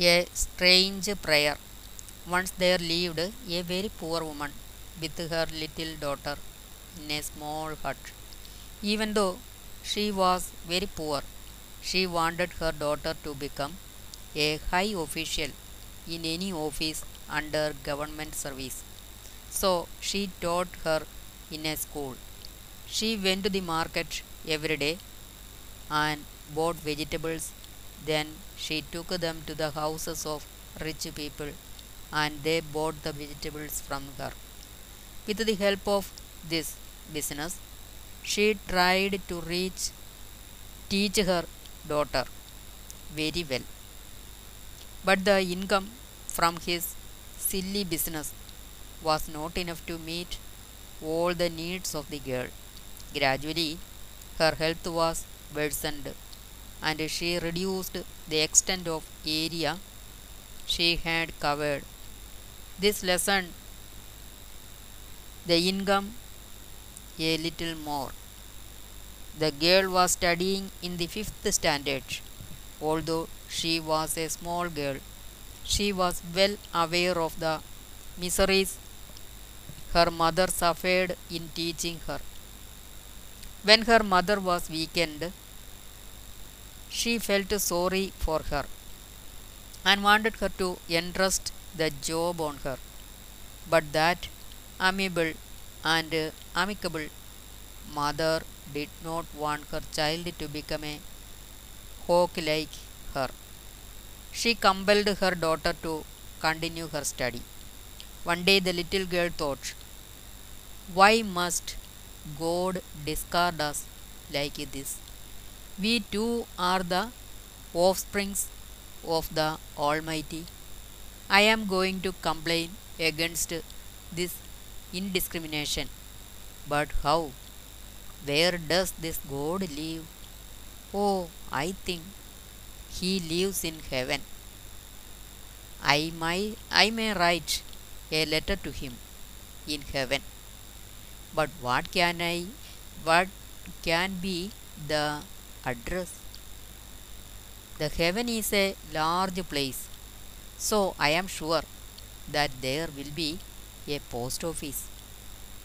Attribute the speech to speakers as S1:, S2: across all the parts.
S1: A strange prayer. Once there lived a very poor woman with her little daughter in a small hut. Even though she was very poor, she wanted her daughter to become a high official in any office under government service. So she taught her in a school. She went to the market every day and bought vegetables. Then she took them to the houses of rich people and they bought the vegetables from her. With the help of this business, she tried to reach teach her daughter very well. But the income from his silly business was not enough to meet all the needs of the girl. Gradually, her health was worsened and she reduced the extent of area she had covered. This lessened the income a little more. The girl was studying in the fifth standard. Although she was a small girl, she was well aware of the miseries her mother suffered in teaching her. When her mother was weakened, she felt sorry for her and wanted her to entrust the job on her. But that amiable and amicable mother did not want her child to become a hawk like her. She compelled her daughter to continue her study. One day the little girl thought, Why must God discard us like this? We too are the offsprings of the Almighty. I am going to complain against this indiscrimination. But how? Where does this God live? Oh, I think he lives in heaven. I may, I may write a letter to him in heaven. But what can I, what can be the address? The heaven is a large place, so I am sure that there will be a post office.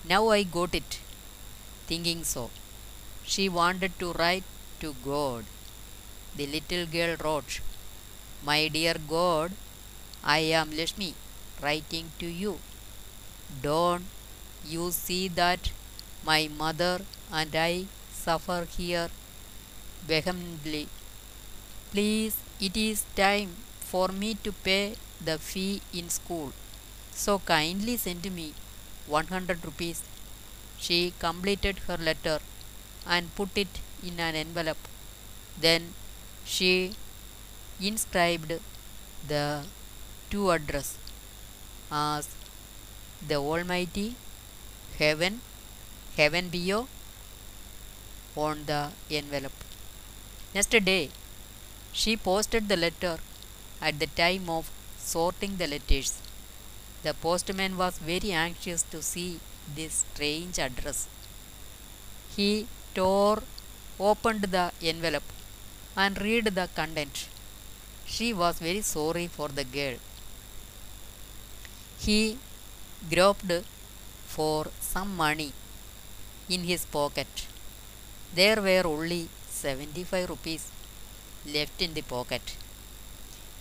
S1: Now I got it, thinking so. She wanted to write to God. The little girl wrote, My dear God, I am Lakshmi writing to you. Don't you see that my mother and I suffer here vehemently? Please, it is time for me to pay the fee in school. So kindly send me 100 rupees. She completed her letter and put it in an envelope. Then she inscribed the two address as the Almighty Heaven, Heaven P.O. on the envelope. Next day, she posted the letter at the time of sorting the letters. The postman was very anxious to see this strange address. He tore opened the envelope and read the content. She was very sorry for the girl. He groped for some money in his pocket. There were only 75 rupees left in the pocket.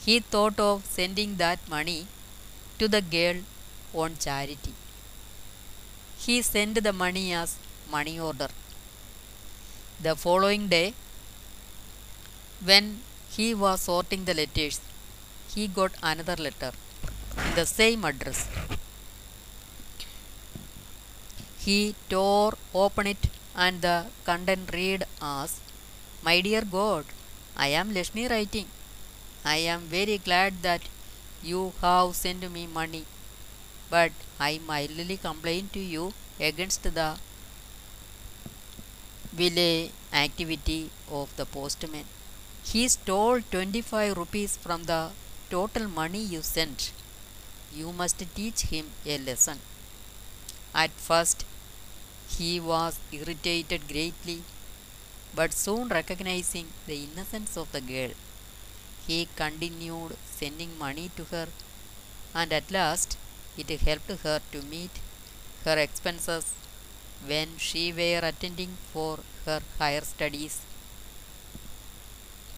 S1: He thought of sending that money to the girl on charity. He sent the money as money order. The following day, when he was sorting the letters, he got another letter in the same address. He tore open it and the content read as My dear God, I am Lakshmi writing. I am very glad that you have sent me money, but I mildly complain to you against the village activity of the postman. He stole 25 rupees from the total money you sent. You must teach him a lesson. At first, he was irritated greatly, but soon recognizing the innocence of the girl, he continued sending money to her, and at last it helped her to meet her expenses when she were attending for her higher studies